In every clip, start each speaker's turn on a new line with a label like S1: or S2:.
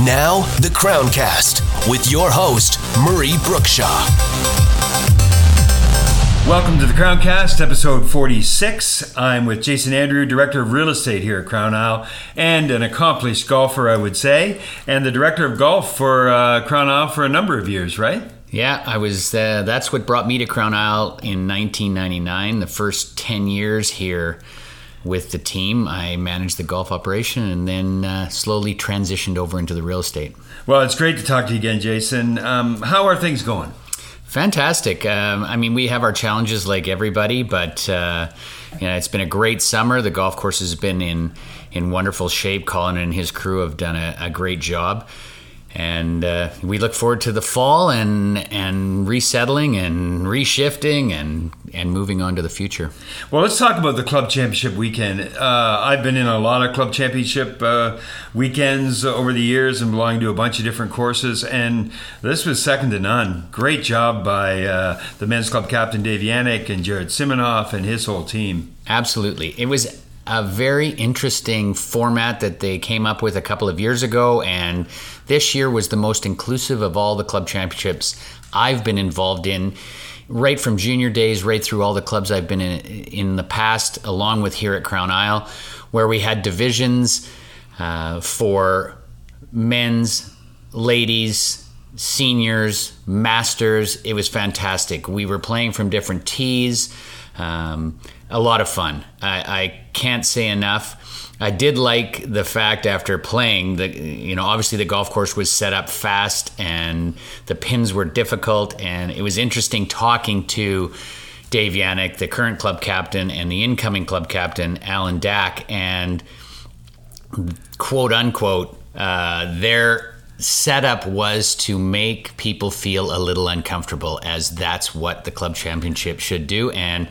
S1: Now, the Crowncast with your host, Murray Brookshaw.
S2: Welcome to the Crowncast, episode 46. I'm with Jason Andrew, Director of Real Estate here at Crown Isle, and an accomplished golfer, I would say, and the Director of Golf for uh, Crown Isle for a number of years, right?
S3: Yeah, I was. Uh, that's what brought me to Crown Isle in 1999. The first 10 years here with the team, I managed the golf operation and then uh, slowly transitioned over into the real estate.
S2: Well, it's great to talk to you again, Jason. Um, how are things going?
S3: Fantastic. Um, I mean, we have our challenges like everybody, but uh, you know, it's been a great summer. The golf course has been in in wonderful shape. Colin and his crew have done a, a great job and uh, we look forward to the fall and and resettling and reshifting and and moving on to the future.
S2: Well, let's talk about the club championship weekend. Uh, I've been in a lot of club championship uh, weekends over the years and belonging to a bunch of different courses, and this was second to none. Great job by uh, the men's club captain Dave Yannick and Jared Simonoff and his whole team.
S3: Absolutely, it was a very interesting format that they came up with a couple of years ago and this year was the most inclusive of all the club championships I've been involved in, right from junior days, right through all the clubs I've been in in the past, along with here at Crown Isle, where we had divisions uh, for men's, ladies, seniors, masters. It was fantastic. We were playing from different tees. Um, a lot of fun. I, I can't say enough. I did like the fact after playing that you know obviously the golf course was set up fast and the pins were difficult. And it was interesting talking to Dave Yannick, the current club captain, and the incoming club captain Alan Dack, and quote unquote uh, their setup was to make people feel a little uncomfortable as that's what the club championship should do. And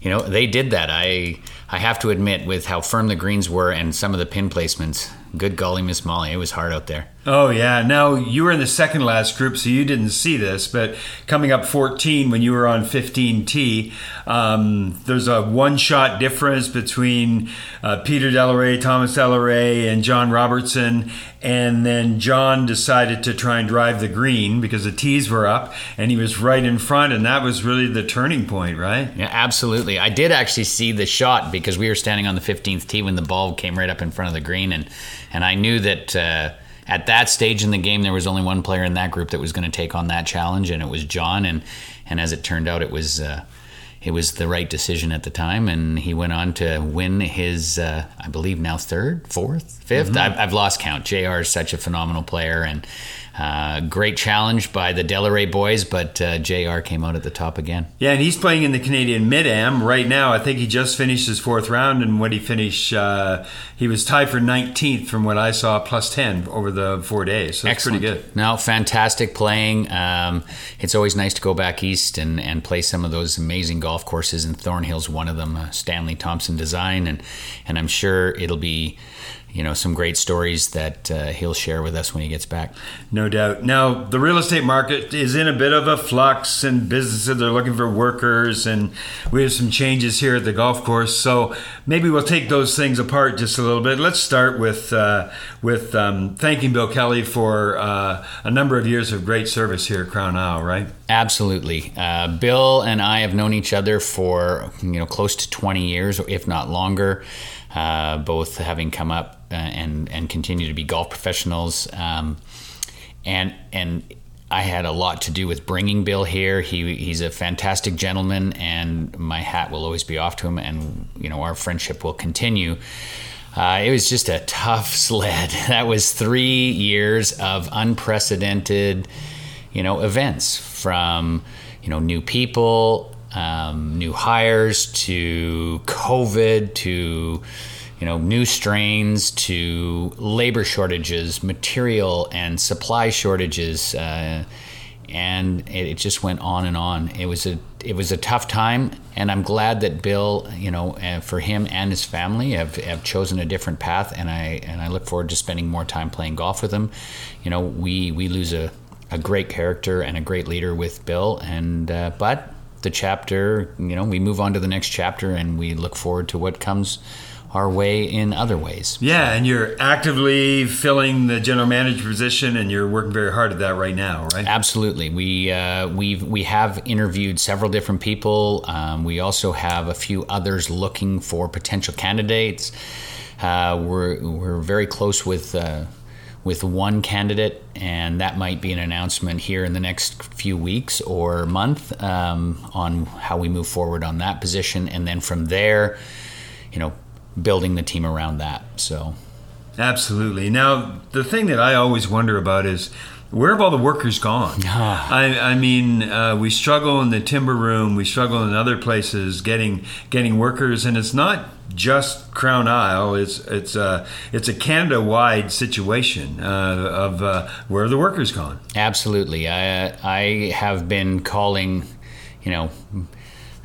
S3: you know they did that i I have to admit, with how firm the greens were and some of the pin placements, good golly, Miss Molly, it was hard out there.
S2: Oh yeah. Now you were in the second last group, so you didn't see this, but coming up 14 when you were on 15T, um, there's a one-shot difference between uh, Peter Delaray, Thomas Delaray, and John Robertson, and then John decided to try and drive the green because the tees were up, and he was right in front, and that was really the turning point, right?
S3: Yeah, absolutely. I did actually see the shot because we were standing on the 15th tee when the ball came right up in front of the green, and and I knew that. Uh, at that stage in the game, there was only one player in that group that was going to take on that challenge, and it was John. And and as it turned out, it was uh, it was the right decision at the time, and he went on to win his, uh, I believe now third, fourth, 5th mm-hmm. I've, I've, lost count. JR is such a phenomenal player, and uh, great challenge by the Delaray boys, but uh, JR came out at the top again.
S2: Yeah, and he's playing in the Canadian Mid Am right now. I think he just finished his fourth round, and when he finished, uh, he was tied for 19th from what I saw, plus 10 over the four days. So that's
S3: Excellent.
S2: pretty good.
S3: No, fantastic playing. Um, it's always nice to go back east and, and play some of those amazing golf courses, and Thornhill's one of them, uh, Stanley Thompson design, and and I'm sure it'll be you know some great stories that uh, he'll share with us when he gets back.
S2: No doubt. Now the real estate market is in a bit of a flux, and businesses are looking for workers, and we have some changes here at the golf course. So maybe we'll take those things apart just a little bit. Let's start with uh, with um, thanking Bill Kelly for uh, a number of years of great service here at Crown Isle. Right?
S3: Absolutely. Uh, Bill and I have known each other for you know close to twenty years, if not longer. Uh, both having come up uh, and and continue to be golf professionals. Um, and and I had a lot to do with bringing Bill here. He he's a fantastic gentleman, and my hat will always be off to him. And you know our friendship will continue. Uh, it was just a tough sled. That was three years of unprecedented, you know, events from you know new people, um, new hires to COVID to you know, new strains to labor shortages, material and supply shortages, uh, and it, it, just went on and on. It was a it was a tough time, and I'm glad that Bill, you know, uh, for him and his family have, have chosen a different path, and I and I look forward to spending more time playing golf with him. You know, we we lose a, a great character and a great leader with Bill, and uh, but the chapter, you know, we move on to the next chapter, and we look forward to what comes our way in other ways.
S2: Yeah, and you're actively filling the general manager position, and you're working very hard at that right now, right?
S3: Absolutely. We uh, we we have interviewed several different people. Um, we also have a few others looking for potential candidates. Uh, we're we're very close with. Uh, with one candidate, and that might be an announcement here in the next few weeks or month um, on how we move forward on that position, and then from there, you know, building the team around that. So,
S2: absolutely. Now, the thing that I always wonder about is where have all the workers gone? I, I, mean, uh, we struggle in the timber room, we struggle in other places getting getting workers, and it's not just Crown Isle. It's it's a uh, it's a Canada wide situation uh, of uh, where the workers gone.
S3: Absolutely, I I have been calling, you know,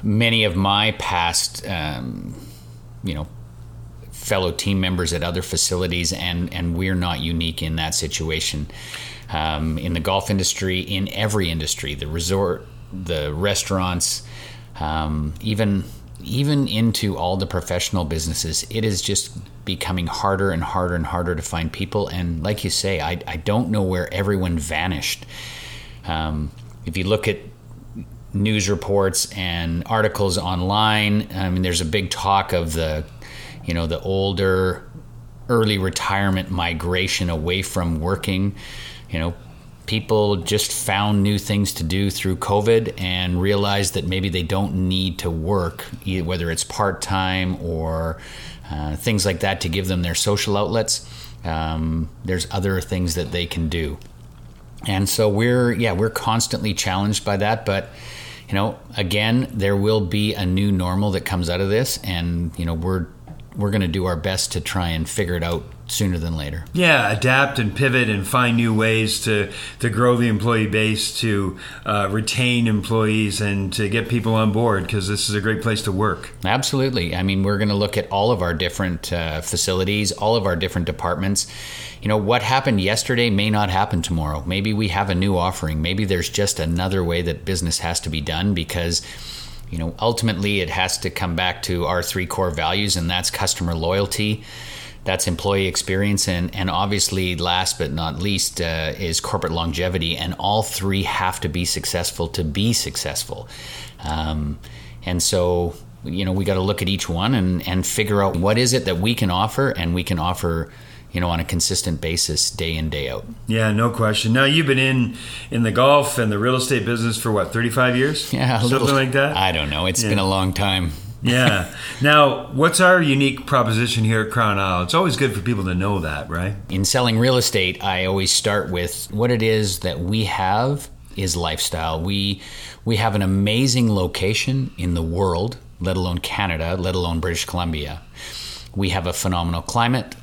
S3: many of my past, um, you know, fellow team members at other facilities, and and we're not unique in that situation um, in the golf industry, in every industry, the resort, the restaurants, um, even even into all the professional businesses, it is just becoming harder and harder and harder to find people. And like you say, I, I don't know where everyone vanished. Um, if you look at news reports and articles online, I mean, there's a big talk of the, you know, the older, early retirement migration away from working you know, people just found new things to do through COVID and realized that maybe they don't need to work, whether it's part time or uh, things like that, to give them their social outlets. Um, there's other things that they can do, and so we're yeah we're constantly challenged by that, but. You know, again, there will be a new normal that comes out of this, and you know we're we're going to do our best to try and figure it out sooner than later.
S2: Yeah, adapt and pivot and find new ways to to grow the employee base, to uh, retain employees, and to get people on board because this is a great place to work.
S3: Absolutely. I mean, we're going to look at all of our different uh, facilities, all of our different departments. You know, what happened yesterday may not happen tomorrow. Maybe we have a new offering. Maybe there's just another way that business has to be done because you know ultimately it has to come back to our three core values and that's customer loyalty that's employee experience and, and obviously last but not least uh, is corporate longevity and all three have to be successful to be successful. Um, and so you know we got to look at each one and, and figure out what is it that we can offer and we can offer you know on a consistent basis day in day out
S2: yeah no question now you've been in in the golf and the real estate business for what 35 years
S3: yeah
S2: something
S3: little,
S2: like that
S3: i don't know It's yeah. been a long time
S2: yeah. Now, what's our unique proposition here at Crown Isle? It's always good for people to know that, right?
S3: In selling real estate, I always start with what it is that we have is lifestyle. We we have an amazing location in the world, let alone Canada, let alone British Columbia. We have a phenomenal climate.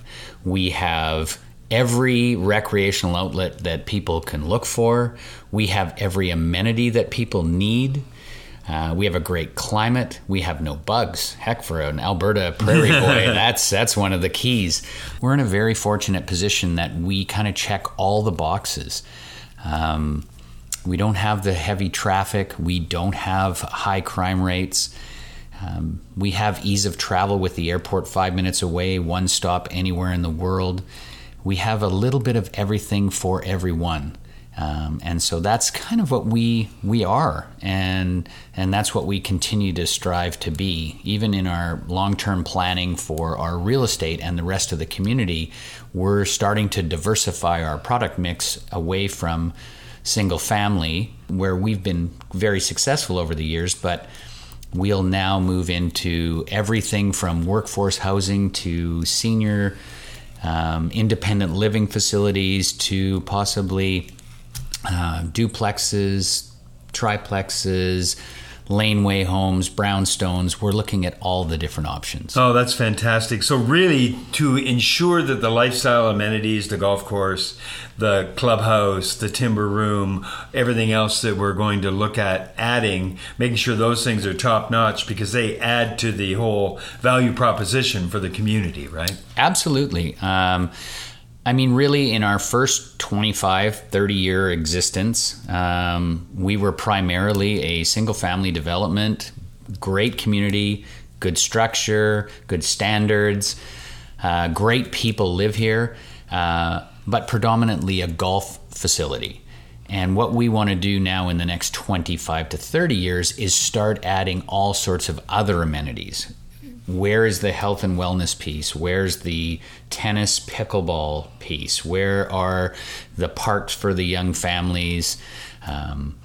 S3: We have every recreational outlet that people can look for. We have every amenity that people need. Uh, we have a great climate. We have no bugs. Heck, for an Alberta prairie boy, that's that's one of the keys. We're in a very fortunate position that we kind of check all the boxes. Um, we don't have the heavy traffic. We don't have high crime rates. Um, we have ease of travel with the airport five minutes away, one stop anywhere in the world. We have a little bit of everything for everyone. Um, and so that's kind of what we we are, and and that's what we continue to strive to be. Even in our long-term planning for our real estate and the rest of the community, we're starting to diversify our product mix away from single family, where we've been very successful over the years, but we'll now move into everything from workforce housing to senior um, independent living facilities to possibly uh, duplexes, triplexes, laneway homes, brownstones. We're looking at all the different options.
S2: Oh, that's fantastic. So, really, to ensure that the lifestyle amenities, the golf course, the clubhouse, the timber room, everything else that we're going to look at adding, making sure those things are top notch because they add to the whole value proposition for the community, right?
S3: Absolutely. Um, I mean, really, in our first 25, 30 year existence, um, we were primarily a single family development, great community, good structure, good standards, uh, great people live here, uh, but predominantly a golf facility. And what we want to do now in the next 25 to 30 years is start adding all sorts of other amenities. Where is the health and wellness piece? Where's the tennis pickleball piece? Where are the parks for the young families? Um,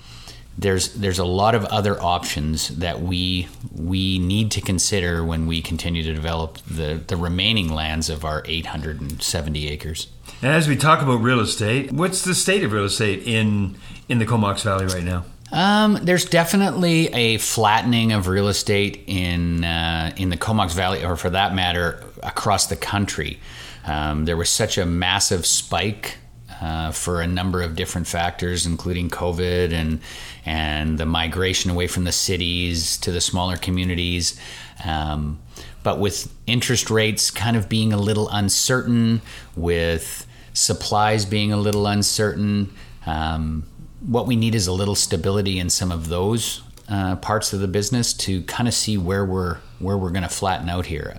S3: there's there's a lot of other options that we we need to consider when we continue to develop the the remaining lands of our 870 acres.
S2: And as we talk about real estate, what's the state of real estate in in the Comox Valley right now?
S3: Um, there's definitely a flattening of real estate in uh, in the Comox Valley, or for that matter, across the country. Um, there was such a massive spike uh, for a number of different factors, including COVID and and the migration away from the cities to the smaller communities. Um, but with interest rates kind of being a little uncertain, with supplies being a little uncertain, um, what we need is a little stability in some of those uh, parts of the business to kind of see where we're where we're going to flatten out here.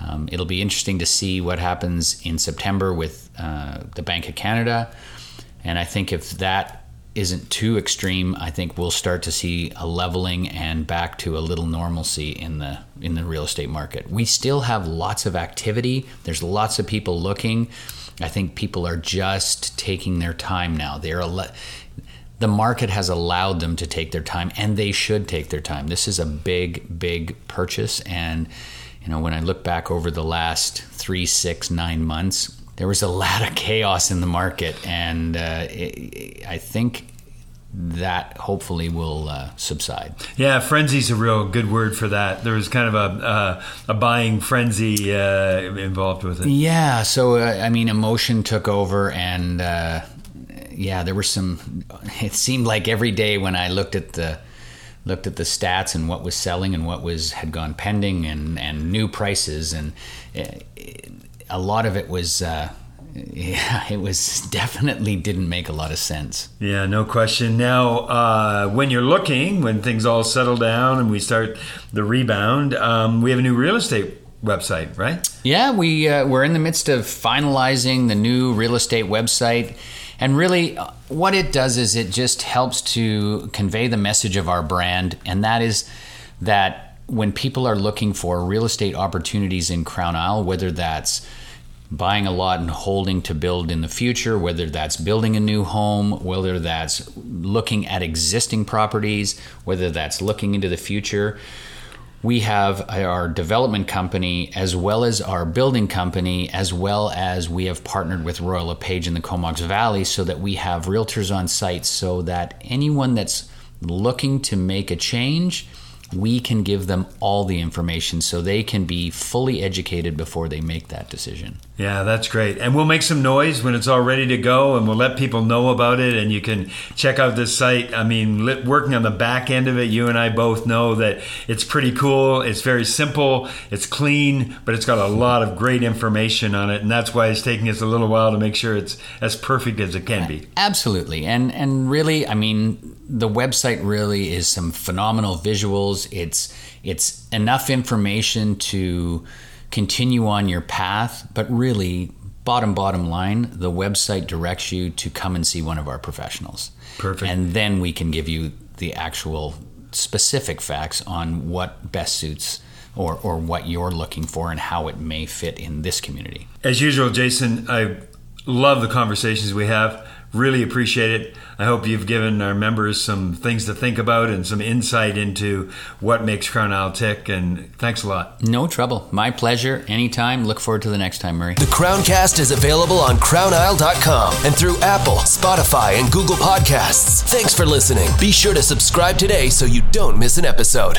S3: Um, it'll be interesting to see what happens in September with uh, the Bank of Canada, and I think if that isn't too extreme, I think we'll start to see a leveling and back to a little normalcy in the in the real estate market. We still have lots of activity. There's lots of people looking. I think people are just taking their time now. They're a the market has allowed them to take their time, and they should take their time. This is a big, big purchase, and you know when I look back over the last three, six, nine months, there was a lot of chaos in the market, and uh, it, I think that hopefully will uh, subside.
S2: Yeah, frenzy's a real good word for that. There was kind of a uh, a buying frenzy uh, involved with it.
S3: Yeah, so uh, I mean, emotion took over, and uh, yeah, there were some. It seemed like every day when I looked at the looked at the stats and what was selling and what was had gone pending and and new prices and it, it, a lot of it was uh, yeah, it was definitely didn't make a lot of sense.
S2: Yeah, no question. Now, uh, when you're looking, when things all settle down and we start the rebound, um, we have a new real estate website, right?
S3: Yeah, we uh, we're in the midst of finalizing the new real estate website. And really, uh, what it does is it just helps to convey the message of our brand, and that is that when people are looking for real estate opportunities in Crown Isle, whether that's buying a lot and holding to build in the future, whether that's building a new home, whether that's looking at existing properties, whether that's looking into the future. We have our development company as well as our building company, as well as we have partnered with Royal LePage in the Comox Valley so that we have realtors on site so that anyone that's looking to make a change we can give them all the information so they can be fully educated before they make that decision.
S2: Yeah, that's great. And we'll make some noise when it's all ready to go and we'll let people know about it. And you can check out this site. I mean, working on the back end of it, you and I both know that it's pretty cool. It's very simple, it's clean, but it's got a lot of great information on it. And that's why it's taking us a little while to make sure it's as perfect as it can be.
S3: Absolutely. And, and really, I mean, the website really is some phenomenal visuals. It's it's enough information to continue on your path, but really bottom bottom line, the website directs you to come and see one of our professionals.
S2: Perfect.
S3: And then we can give you the actual specific facts on what best suits or, or what you're looking for and how it may fit in this community.
S2: As usual, Jason, I love the conversations we have. Really appreciate it. I hope you've given our members some things to think about and some insight into what makes Crown Isle tick. And thanks a lot.
S3: No trouble. My pleasure. Anytime. Look forward to the next time, Murray.
S1: The Crowncast is available on crownisle.com and through Apple, Spotify, and Google Podcasts. Thanks for listening. Be sure to subscribe today so you don't miss an episode.